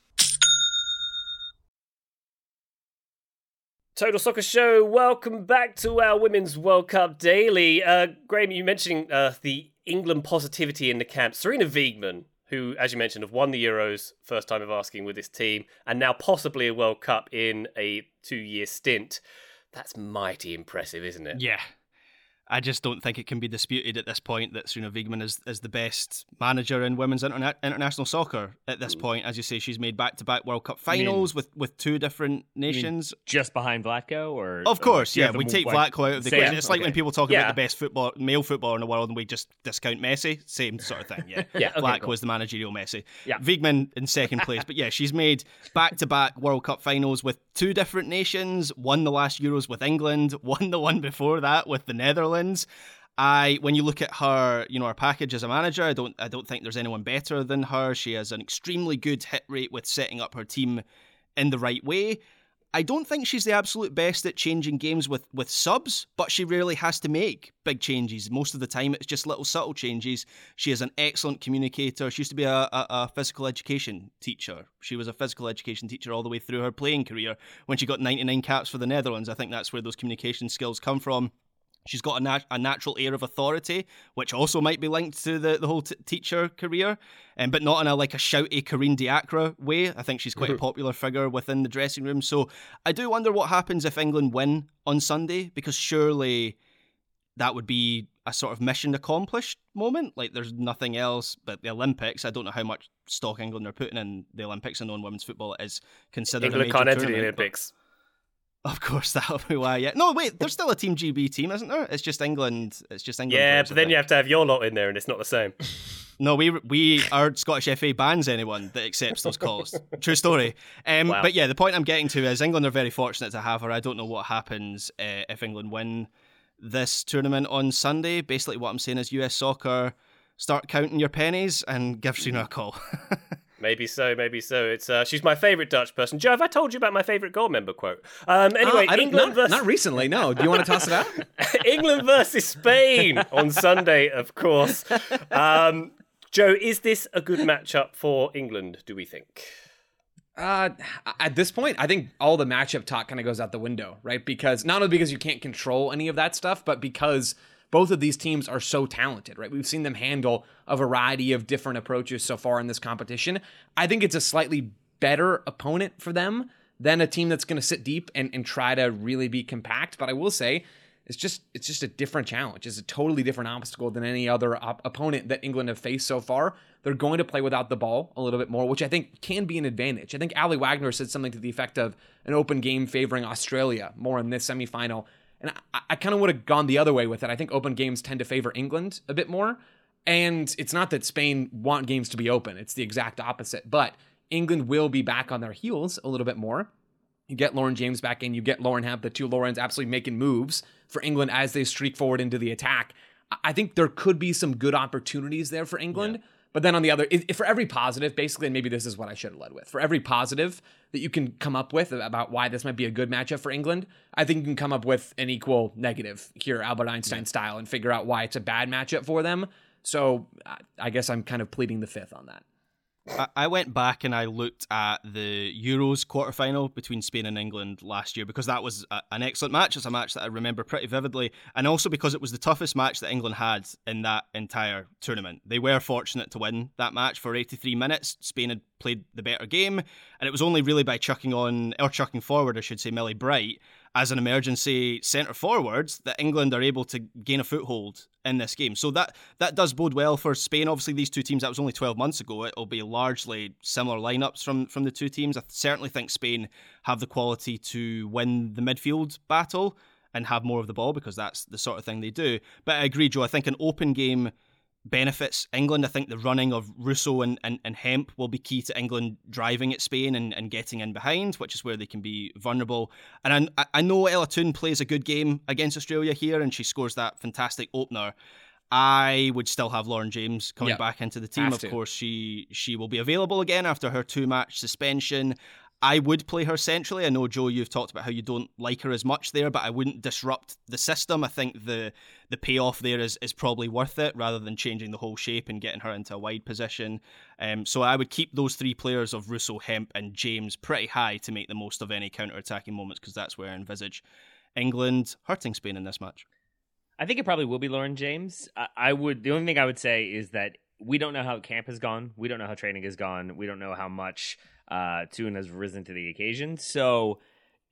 Total Soccer Show, welcome back to our Women's World Cup Daily. Uh, Graham, you mentioned uh, the England positivity in the camp. Sarina Wiegman, who, as you mentioned, have won the Euros, first time of asking with this team, and now possibly a World Cup in a two year stint. That's mighty impressive, isn't it?
Yeah. I just don't think it can be disputed at this point that Sarina Wiegman is, is the best manager in women's interna- international soccer at this point. As you say, she's made back to back World Cup finals with, with two different nations.
Just behind Vlatko, or
Of course,
or-
yeah. we take
like-
Vlatko out of the equation. It's like when people talk
Yeah.
about the best football male footballer in the world and we just discount Messi. Same sort of thing, yeah.
Yeah, okay,
Vlatko
cool.
is the managerial Messi.
Yeah.
Wiegman in second place. But yeah, she's made back to back World Cup finals with two different nations, won the last Euros with England, won the one before that with the Netherlands. I when you look at her, you know, her package as a manager, I don't I don't think there's anyone better than her. She has an extremely good hit rate with setting up her team in the right way. I don't think she's the absolute best at changing games with, with subs, but she rarely has to make big changes. Most of the time, it's just little subtle changes. She is an excellent communicator. She used to be a, a, a physical education teacher. She was a physical education teacher all the way through her playing career. When she got 99 caps for the Netherlands, I think that's where those communication skills come from. She's got a, nat- a natural air of authority, which also might be linked to the, the whole t- teacher career, um, but not in a like a shouty Corinne Diacre way. I think she's quite a popular figure within the dressing room. So I do wonder what happens if England win on Sunday, because surely that would be a sort of mission accomplished moment. Like there's nothing else but the Olympics. I don't know how much stock England are putting in the Olympics and on women's football is considered
England
a major
can't enter the Olympics.
Of course, that'll be why. Yeah. No, wait. There's still a Team GB team, isn't there? It's just England. It's just England.
Yeah,
players,
but then you have to have your lot in there, and it's not the same.
No, we we our Scottish FA bans anyone that accepts those calls. True story. Um,
Wow.
But yeah, the point I'm getting to is England are very fortunate to have her. I don't know what happens uh, if England win this tournament on Sunday. Basically, what I'm saying is US soccer start counting your pennies and give Sarina a call.
Maybe so, maybe so. It's uh, she's my favourite Dutch person. Joe, have I told you about my favourite Goldmember quote? Um, anyway,
Uh, I don't-
England
not,
versus
not recently. No. Do you want to toss it out?
England versus Spain on Sunday, of course. Um, Joe, is this a good matchup for England? Do we think?
Uh, at this point, I think all the matchup talk kind of goes out the window, right? Because not only because you can't control any of that stuff, but because both of these teams are so talented, right? We've seen them handle a variety of different approaches so far in this competition. I think it's a slightly better opponent for them than a team that's going to sit deep and, and try to really be compact. But I will say, it's just it's just a different challenge. It's a totally different obstacle than any other op- opponent that England have faced so far. They're going to play without the ball a little bit more, which I think can be an advantage. I think Aly Wagner said something to the effect of an open game favoring Australia more in this semifinal. And I, I kind of would have gone the other way with it. I think open games tend to favor England a bit more. And it's not that Spain want games to be open, it's the exact opposite. But England will be back on their heels a little bit more. You get Lauren James back in, you get Lauren Hemp, the two Laurens absolutely making moves for England as they streak forward into the attack. I- I think there could be some good opportunities there for England. But then on the other, if, for every positive, basically, and maybe this is what I should have led with, for every positive that you can come up with about why this might be a good matchup for England, I think you can come up with an equal negative here, Albert Einstein style, and figure out why it's a bad matchup for them. So I guess I'm kind of pleading the fifth on that.
I- went back and I looked at the Euros quarterfinal between Spain and England last year because that was a, an excellent match. It's a match that I remember pretty vividly, and also because it was the toughest match that England had in that entire tournament. They were fortunate to win that match for 83 minutes. Spain had played the better game, and it was only really by chucking on or chucking forward, I should say, Millie Bright as an emergency centre forward that England are able to gain a foothold in this game. So that that does bode well for Spain. Obviously, these two teams that was only 12 months ago. It'll be largely similar lineups from from the two teams. I certainly think Spain have the quality to win the midfield battle and have more of the ball because that's the sort of thing they do. But I agree, Joe. I think an open game benefits England. I think the running of Russo and, and, and Hemp will be key to England driving at Spain and, and getting in behind, which is where they can be vulnerable. And I, I know Ella Toone plays a good game against Australia here and she scores that fantastic opener. I would still have Lauren James coming
Yeah.
back into the team.
Have
Of
to.
course, she she will be available again after her two match suspension. I would play her centrally. I know Joe, you've talked about how you don't like her as much there, but I wouldn't disrupt the system. I think the the payoff there is is probably worth it rather than changing the whole shape and getting her into a wide position. Um, so I would keep those three players of Russo, Hemp, and James pretty high to make the most of any counter attacking moments because that's where I envisage England hurting Spain in this match.
I think it probably will be Lauren James. I, I would. The only thing I would say is that we don't know how camp has gone. We don't know how training has gone. We don't know how much uh, Toone has risen to the occasion. So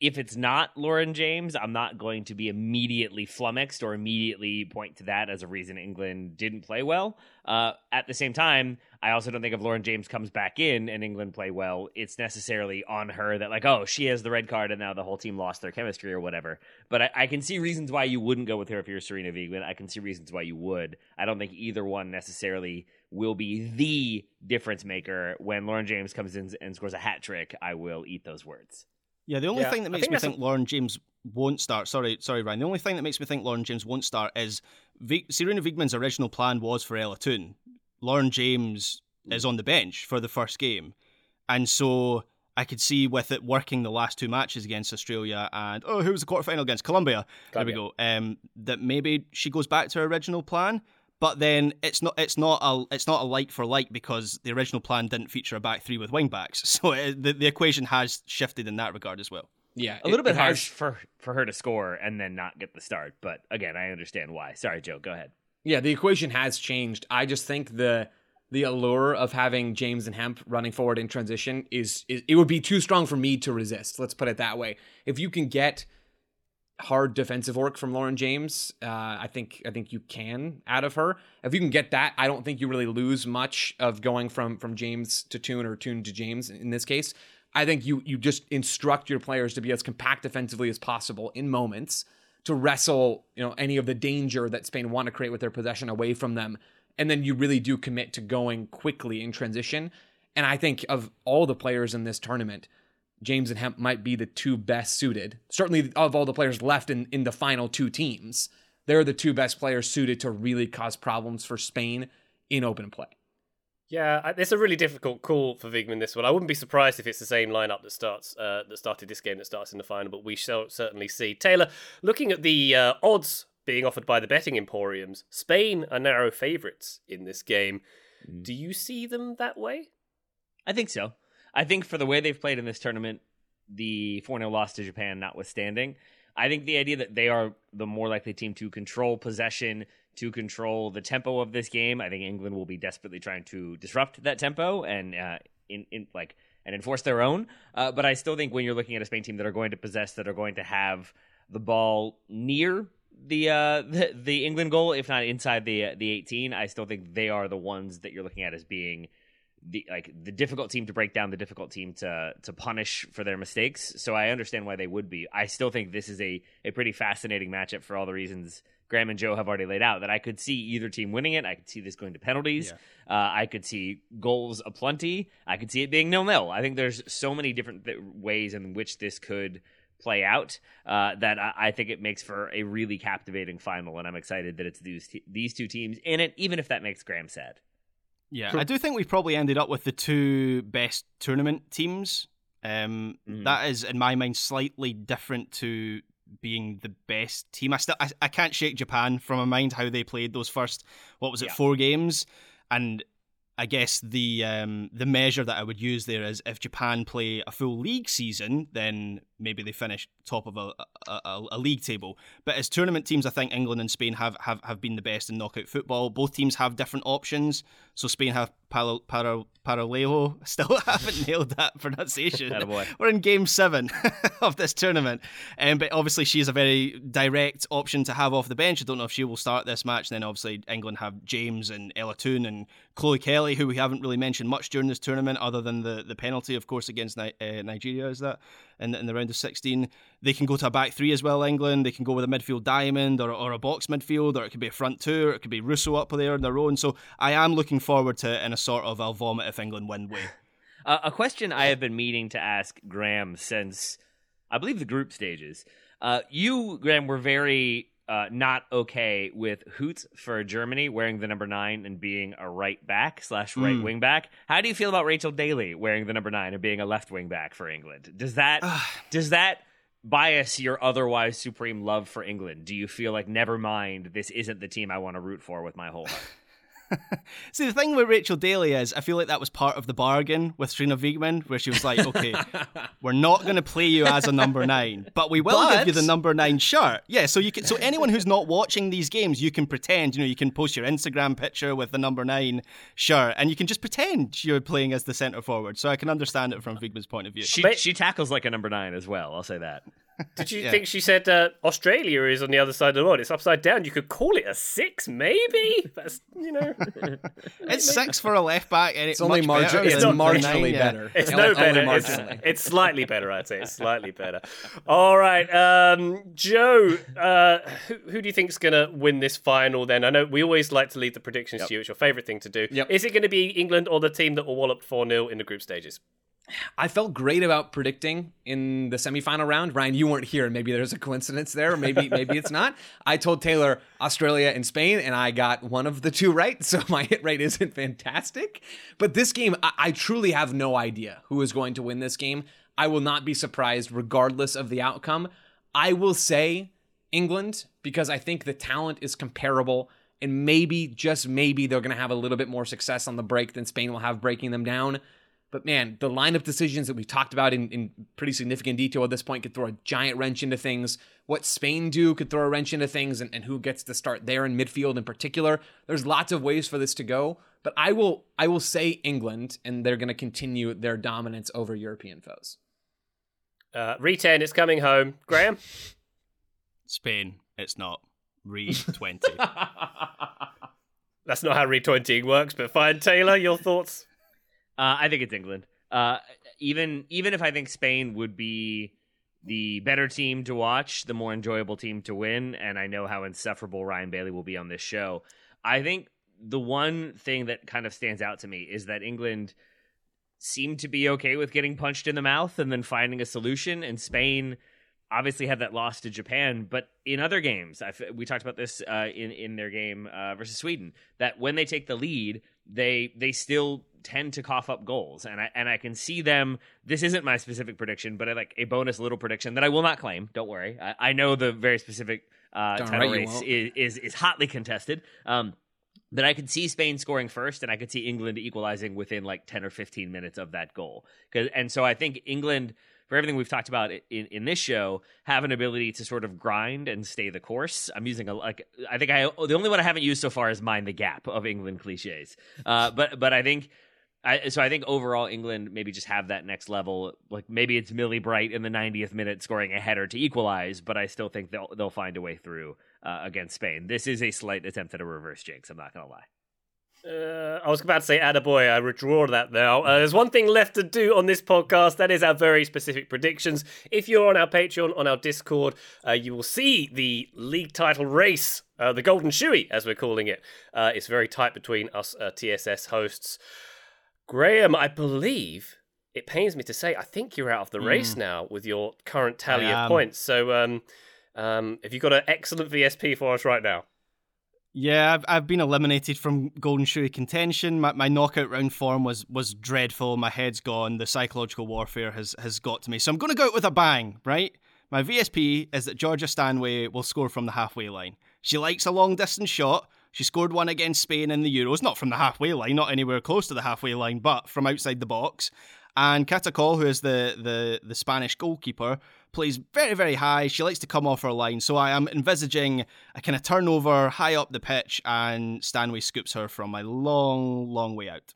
if it's not Lauren James, I'm not going to be immediately flummoxed or immediately point to that as a reason England didn't play well. Uh, at the same time, I also don't think if Lauren James comes back in and England play well, it's necessarily on her that like, oh, she has the red card and now the whole team lost their chemistry or whatever. But I, I can see reasons why you wouldn't go with her if you're Sarina Wiegman. I can see reasons why you would. I don't think either one necessarily will be the difference maker. When Lauren James comes in and scores a hat trick, I will eat those words.
Yeah, the only
Yeah,
thing that makes
think
me
that's
think Lauren James won't start. Sorry, sorry, Ryan. The only thing that makes me think Lauren James won't start is v- Sarina Wiegman's original plan was for Ella Toone. Lauren James is on the bench for the first game, and so I could see with it working the last two matches against Australia and oh, who was the quarterfinal against Colombia? There we go. Um, that maybe she goes back to her original plan. But then it's not it's not a it's not a like for like because the original plan didn't feature a back three with wing backs. So it, the the equation has shifted in that regard as well.
Yeah,
A little
it-
bit
it
harsh for for her to score and then not get the start. But again, I understand why. Sorry, Joe. Go ahead.
Yeah, the equation has changed. I just think the the allure of having James and Hemp running forward in transition is, is it would be too strong for me to resist. Let's put it that way. If you can get hard defensive work from Lauren James, uh, I think I think you can out of her. If you can get that, I don't think you really lose much of going from from James to Toone or Toone to James in this case. I think you you just instruct your players to be as compact defensively as possible in moments to wrestle, you know, any of the danger that Spain want to create with their possession away from them. and then you really do commit to going quickly in transition. And I think of all the players in this tournament, James and Hemp might be the two best suited. Certainly of all the players left in, in the final two teams, they're the two best players suited to really cause problems for Spain in open play.
Yeah, it's a really difficult call for Wiegman this one. I wouldn't be surprised if it's the same lineup that starts uh, that started this game that starts in the final, but we shall certainly see. Taylor, looking at the uh, odds being offered by the betting emporiums, Spain are narrow favourites in this game. Mm. Do you see them that way?
I think so. I think for the way they've played in this tournament, the 4 0 loss to Japan notwithstanding, I think the idea that they are the more likely team to control possession, to control the tempo of this game. I think England will be desperately trying to disrupt that tempo and uh, in, in like and enforce their own. Uh, but I still think when you're looking at a Spain team that are going to possess, that are going to have the ball near the uh, the, the England goal, if not inside the the 18, I still think they are the ones that you're looking at as being the like the difficult team to break down, the difficult team to to punish for their mistakes. So I understand why they would be. I still think this is a a pretty fascinating matchup for all the reasons Graham and Joe have already laid out. That I could see either team winning it. I could see this going to penalties. Yeah. Uh, I could see goals aplenty. I could see it being nil nil. I think there's so many different th- ways in which this could play out uh, that I, I, think it makes for a really captivating final, and I'm excited that it's these t- these two teams in it, even if that makes Graham sad.
Yeah, I do think we've probably ended up with the two best tournament teams. Um, mm. That is, in my mind, slightly different to being the best team. I still I, I can't shake Japan from my mind how they played those first what was it yeah. four games, and I guess the um, the measure that I would use there is if Japan play a full league season, then maybe they finish top of a, a, a, league table. But as tournament teams, I think England and Spain have, have, have been the best in knockout football. Both teams have different options. So Spain have Paralluelo. Still haven't nailed that pronunciation. We're in game seven of this tournament. Um, but obviously, she is a very direct option to have off the bench. I don't know if she will start this match. And then obviously, England have James and Ella Toone and Chloe Kelly, who we haven't really mentioned much during this tournament, other than the, the penalty, of course, against Ni- uh, Nigeria. Is that? in, in the round of 16. They can go to a back three as well, England. They can go with a midfield diamond or, or a box midfield, or it could be a front two, or it could be Russo up there on their own. So I am looking forward to it in a sort of I'll vomit if England win way.
Uh, a question I have been meaning to ask Graham since I believe the group stages. Uh, you, Graham, were very uh, not okay with Huth for Germany wearing the number nine and being a right back slash right mm. wing back. How do you feel about Rachel Daly wearing the number nine and being a left wing back for England? Does that does that bias your otherwise supreme love for England? Do you feel like never mind, this isn't the team I want to root for with my whole heart?
See, the thing with Rachel Daly is, I feel like that was part of the bargain with Sarina Wiegman, where she was like, okay, we're not going to play you as a number nine, but we will but... give you the number nine shirt. Yeah, so you can. So anyone who's not watching these games, you can pretend. You know, you can post your Instagram picture with the number nine shirt, and you can just pretend you're playing as the centre forward. So I can understand it from Wiegman's point of view.
She she tackles like a number nine as well. I'll say that.
Did you yeah. think she said uh, Australia is on the other side of the world? It's upside down. You could call it a six, maybe. That's you know,
it's six for a left back, and
it's, it's only margin- it's not marginally better.
It's no better. It's, it's, slightly better. I'd say it's slightly better. All right, um, Joe, uh, who, who, do you think is going to win this final? Then I know we always like to leave the predictions yep. to you. It's your favourite thing to do. Yep. Is it going to be England or the team that will walloped four 0 in the group stages?
I felt great about predicting in the semifinal round. Ryan, you weren't here, maybe there's a coincidence there, or maybe maybe it's not. I told Taylor Australia and Spain, and I got one of the two right, so my hit rate isn't fantastic. But this game, I, I truly have no idea who is going to win this game. I will not be surprised, regardless of the outcome. I will say England because I think the talent is comparable, and maybe just maybe they're going to have a little bit more success on the break than Spain will have breaking them down. But man, the lineup decisions that we've talked about in, in pretty significant detail at this point could throw a giant wrench into things. What Spain do could throw a wrench into things, and, and who gets to start there in midfield in particular. There's lots of ways for this to go, but I will I will say England, and they're going to continue their dominance over European foes.
Uh, Re10 is coming home. Graham?
Spain. It's not. Re 20.
That's not how Re 20 works, but fine. Taylor, your thoughts?
Uh, I think it's England. Uh, even even if I think Spain would be the better team to watch, the more enjoyable team to win, and I know how insufferable Ryan Bailey will be on this show. I think the one thing that kind of stands out to me is that England seemed to be okay with getting punched in the mouth and then finding a solution, and Spain obviously had that loss to Japan, but in other games, we talked about this uh, in in their game uh, versus Sweden, that when they take the lead, they they still tend to cough up goals, and I and I can see them. This isn't my specific prediction, but I like a bonus little prediction that I will not claim. Don't worry, I, I know the very specific uh, title
right,
race is, is is hotly contested. Um, that I could see Spain scoring first, and I could see England equalizing within like ten or fifteen minutes of that goal. 'Cause- And so I think England, for everything we've talked about in, in this show, have an ability to sort of grind and stay the course. I'm using a like I think I the only one I haven't used so far is mind the gap of England cliches. Uh, but but I think. I, so I think overall England maybe just have that next level. Like maybe it's Millie Bright in the 90th minute scoring a header to equalize, but I still think they'll they'll find a way through uh, against Spain. This is a slight attempt at a reverse jinx. I'm not gonna lie.
Uh, I was about to say attaboy. I withdraw that now. Uh, there's one thing left to do on this podcast. That is our very specific predictions. If you're on our Patreon, on our Discord, uh, you will see the league title race, uh, the Golden Shoey, as we're calling it. Uh, it's very tight between us uh, TSS hosts. Graham, I believe it pains me to say, I think you're out of the race now with your current tally
I
of
am.
points. So, um, um, have you got an excellent VSP for us right now?
Yeah, I've, I've been eliminated from Golden Shoey contention. My, my knockout round form was was dreadful. My head's gone. The psychological warfare has has got to me. So I'm going to go out with a bang, right? My VSP is that Georgia Stanway will score from the halfway line. She likes a long distance shot. She scored one against Spain in the Euros, not from the halfway line, not anywhere close to the halfway line, but from outside the box. And Cata Coll, who is the, the, the Spanish goalkeeper, plays very, very high. She likes to come off her line. So I am envisaging a kind of turnover high up the pitch, and Stanway scoops her from a long, long way out.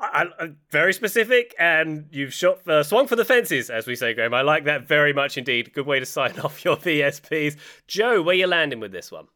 I, I, very specific, and you've shot uh, swung for the fences, as we say, Graham. I like that very much indeed. Good way to sign off your VSPs. Joe, where you landing with this one?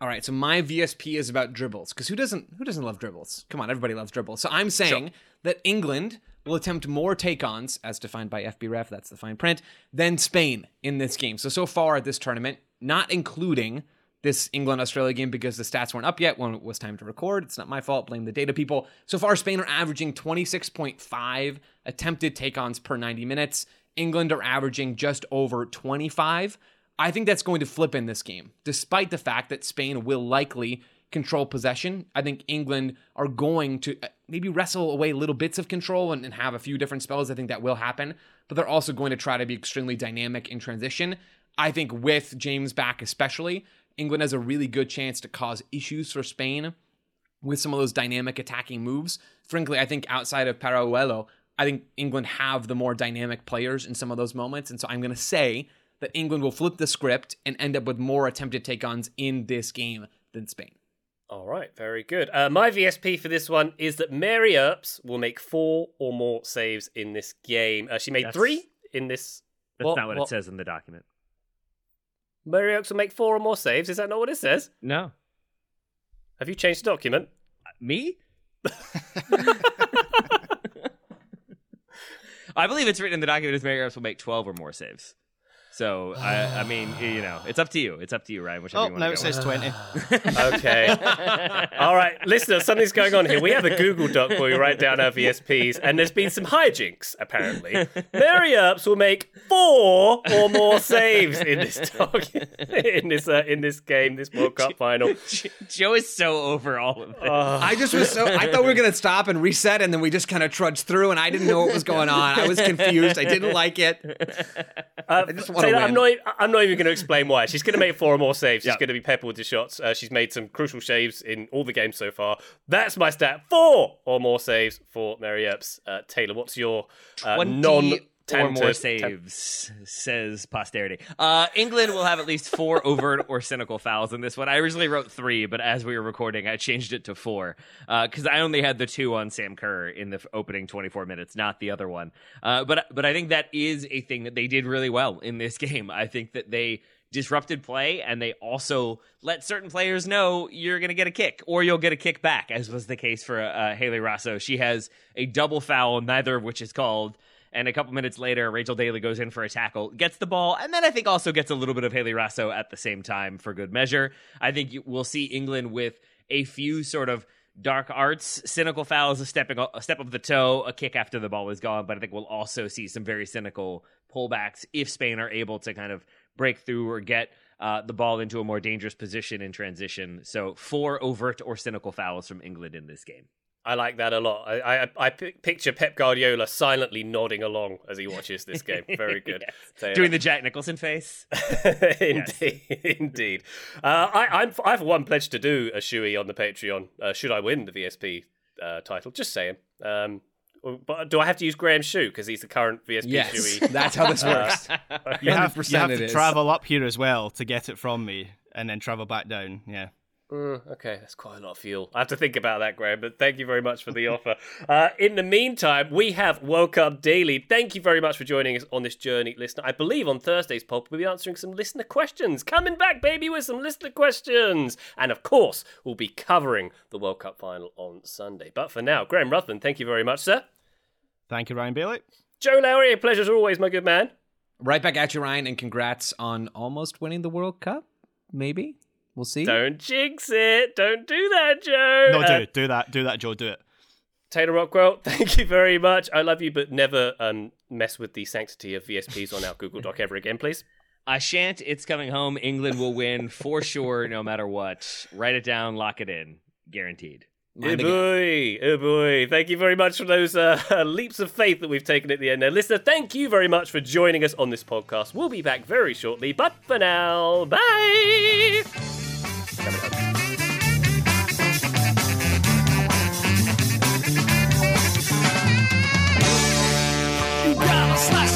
All right, so my VSP is about dribbles because who doesn't who doesn't love dribbles? Come on, everybody loves dribbles. So I'm saying that England will attempt more take-ons, as defined by FBref, that's the fine print, than Spain in this game. So so far at this tournament, not including this England Australia game because the stats weren't up yet when it was time to record. It's not my fault. Blame the data people. So far, Spain are averaging 26.5 attempted take-ons per 90 minutes. England are averaging just over 25. I think that's going to flip in this game, despite the fact that Spain will likely control possession. I think England are going to uh, maybe wrestle away little bits of control and, and have a few different spells. I think that will happen, but they're also going to try to be extremely dynamic in transition. I think with James back, especially, England has a really good chance to cause issues for Spain with some of those dynamic attacking moves. Frankly, I think outside of Paralluelo, I think England have the more dynamic players in some of those moments. And so I'm going to say that England will flip the script and end up with more attempted take ons in this game than Spain.
All right, very good. Uh, my VSP for this one is that Mary Earps will make four or more saves in this game. Uh, she made
That's-
three in this.
That's
What-
not what,
what-
it says in the document.
Mary Earps will make four or more saves. Is that not what it says?
No,
Have you changed the document?
me. I believe it's written in the document as Mary Earps will make 12 or more saves. So I, I mean, you know, it's up to you. It's up to you, Ryan. Whichever
Oh,
you want
now
to
it says
with.
20.
Okay. All right, listeners, something's going on here. We have a Google Doc where we write down our VSPs, and there's been some hijinks, apparently. Mary Earps will make four or more saves in this doc, in this uh, in this game, this World Cup final.
Joe is so over all of this.
I just was so, I thought we were going to stop and reset, and then we just kind of trudged through, and I didn't know what was going on. I was confused. I didn't like it.
Uh,
just wanna
Taylor, I'm not. I'm not even going to explain why. She's going to make four or more saves. She's
Yeah.
going to be peppered with the shots. Uh, she's made some crucial saves in all the games so far. That's my stat. Four or more saves for Mary Earps. Uh, Taylor, what's your uh,
20
non?
Or more saves, says posterity. Uh, England will have at least four overt or cynical fouls in this one. I originally wrote three, but as we were recording, I changed it to four because I only had the two on Sam Kerr in the opening 24 minutes, not the other one. Uh, but but I think that is a thing that they did really well in this game. I think that they disrupted play and they also let certain players know you're going to get a kick or you'll get a kick back as was the case for uh, Hayley Raso. She has a double foul neither of which is called and a couple minutes later, Rachel Daly goes in for a tackle, gets the ball, and then I think also gets a little bit of Hayley Raso at the same time for good measure. I think we'll see England with a few sort of dark arts cynical fouls, a stepping a step of the toe, a kick after the ball is gone. But I think we'll also see some very cynical pullbacks if Spain are able to kind of break through or get uh, the ball into a more dangerous position in transition. So four overt or cynical fouls from England in this game.
I like that a lot. I, I, I picture Pep Guardiola silently nodding along as he watches this game. Very good.
yes. Doing the Jack Nicholson face.
indeed, indeed. Uh, I, I'm, I have one pledge to do a shoey on the Patreon. Uh, should I win the VSP uh, title? Just saying. Um, but do I have to use Graham's shoe because he's the current VSP
yes,
shoey?
That's how this works.
you have, you have to is. travel up here as well to get it from me, and then travel back down. Yeah.
Mm, okay, that's quite a lot of fuel. I have to think about that, Graham, but thank you very much for the offer. Uh, in the meantime, we have World Cup Daily. Thank you very much for joining us on this journey, listener. I believe on Thursday's pop, we'll be answering some listener questions. Coming back, baby, with some listener questions. And of course, we'll be covering the World Cup final on Sunday. But for now, Graham Ruthven, thank you very much, sir.
Thank you, Ryan Bailey.
Joe Lowery, a pleasure as always, my good man.
Right back at you, Ryan, and congrats on almost winning the World Cup. Maybe. We'll see.
Don't jinx it. Don't do that, Joe.
No, uh, do do that. Do that, Joe. Do it.
Taylor Rockwell, thank you very much. I love you, but never um, mess with the sanctity of VSPs on our Google Doc ever again, please.
I shan't. It's coming home. England will win for sure, no matter what. Write it down, lock it in. Guaranteed.
Oh boy, oh boy. Thank you very much for those uh, leaps of faith that we've taken at the end there. Listener, thank you very much for joining us on this podcast. We'll be back very shortly, but for now, bye! You gotta slice it.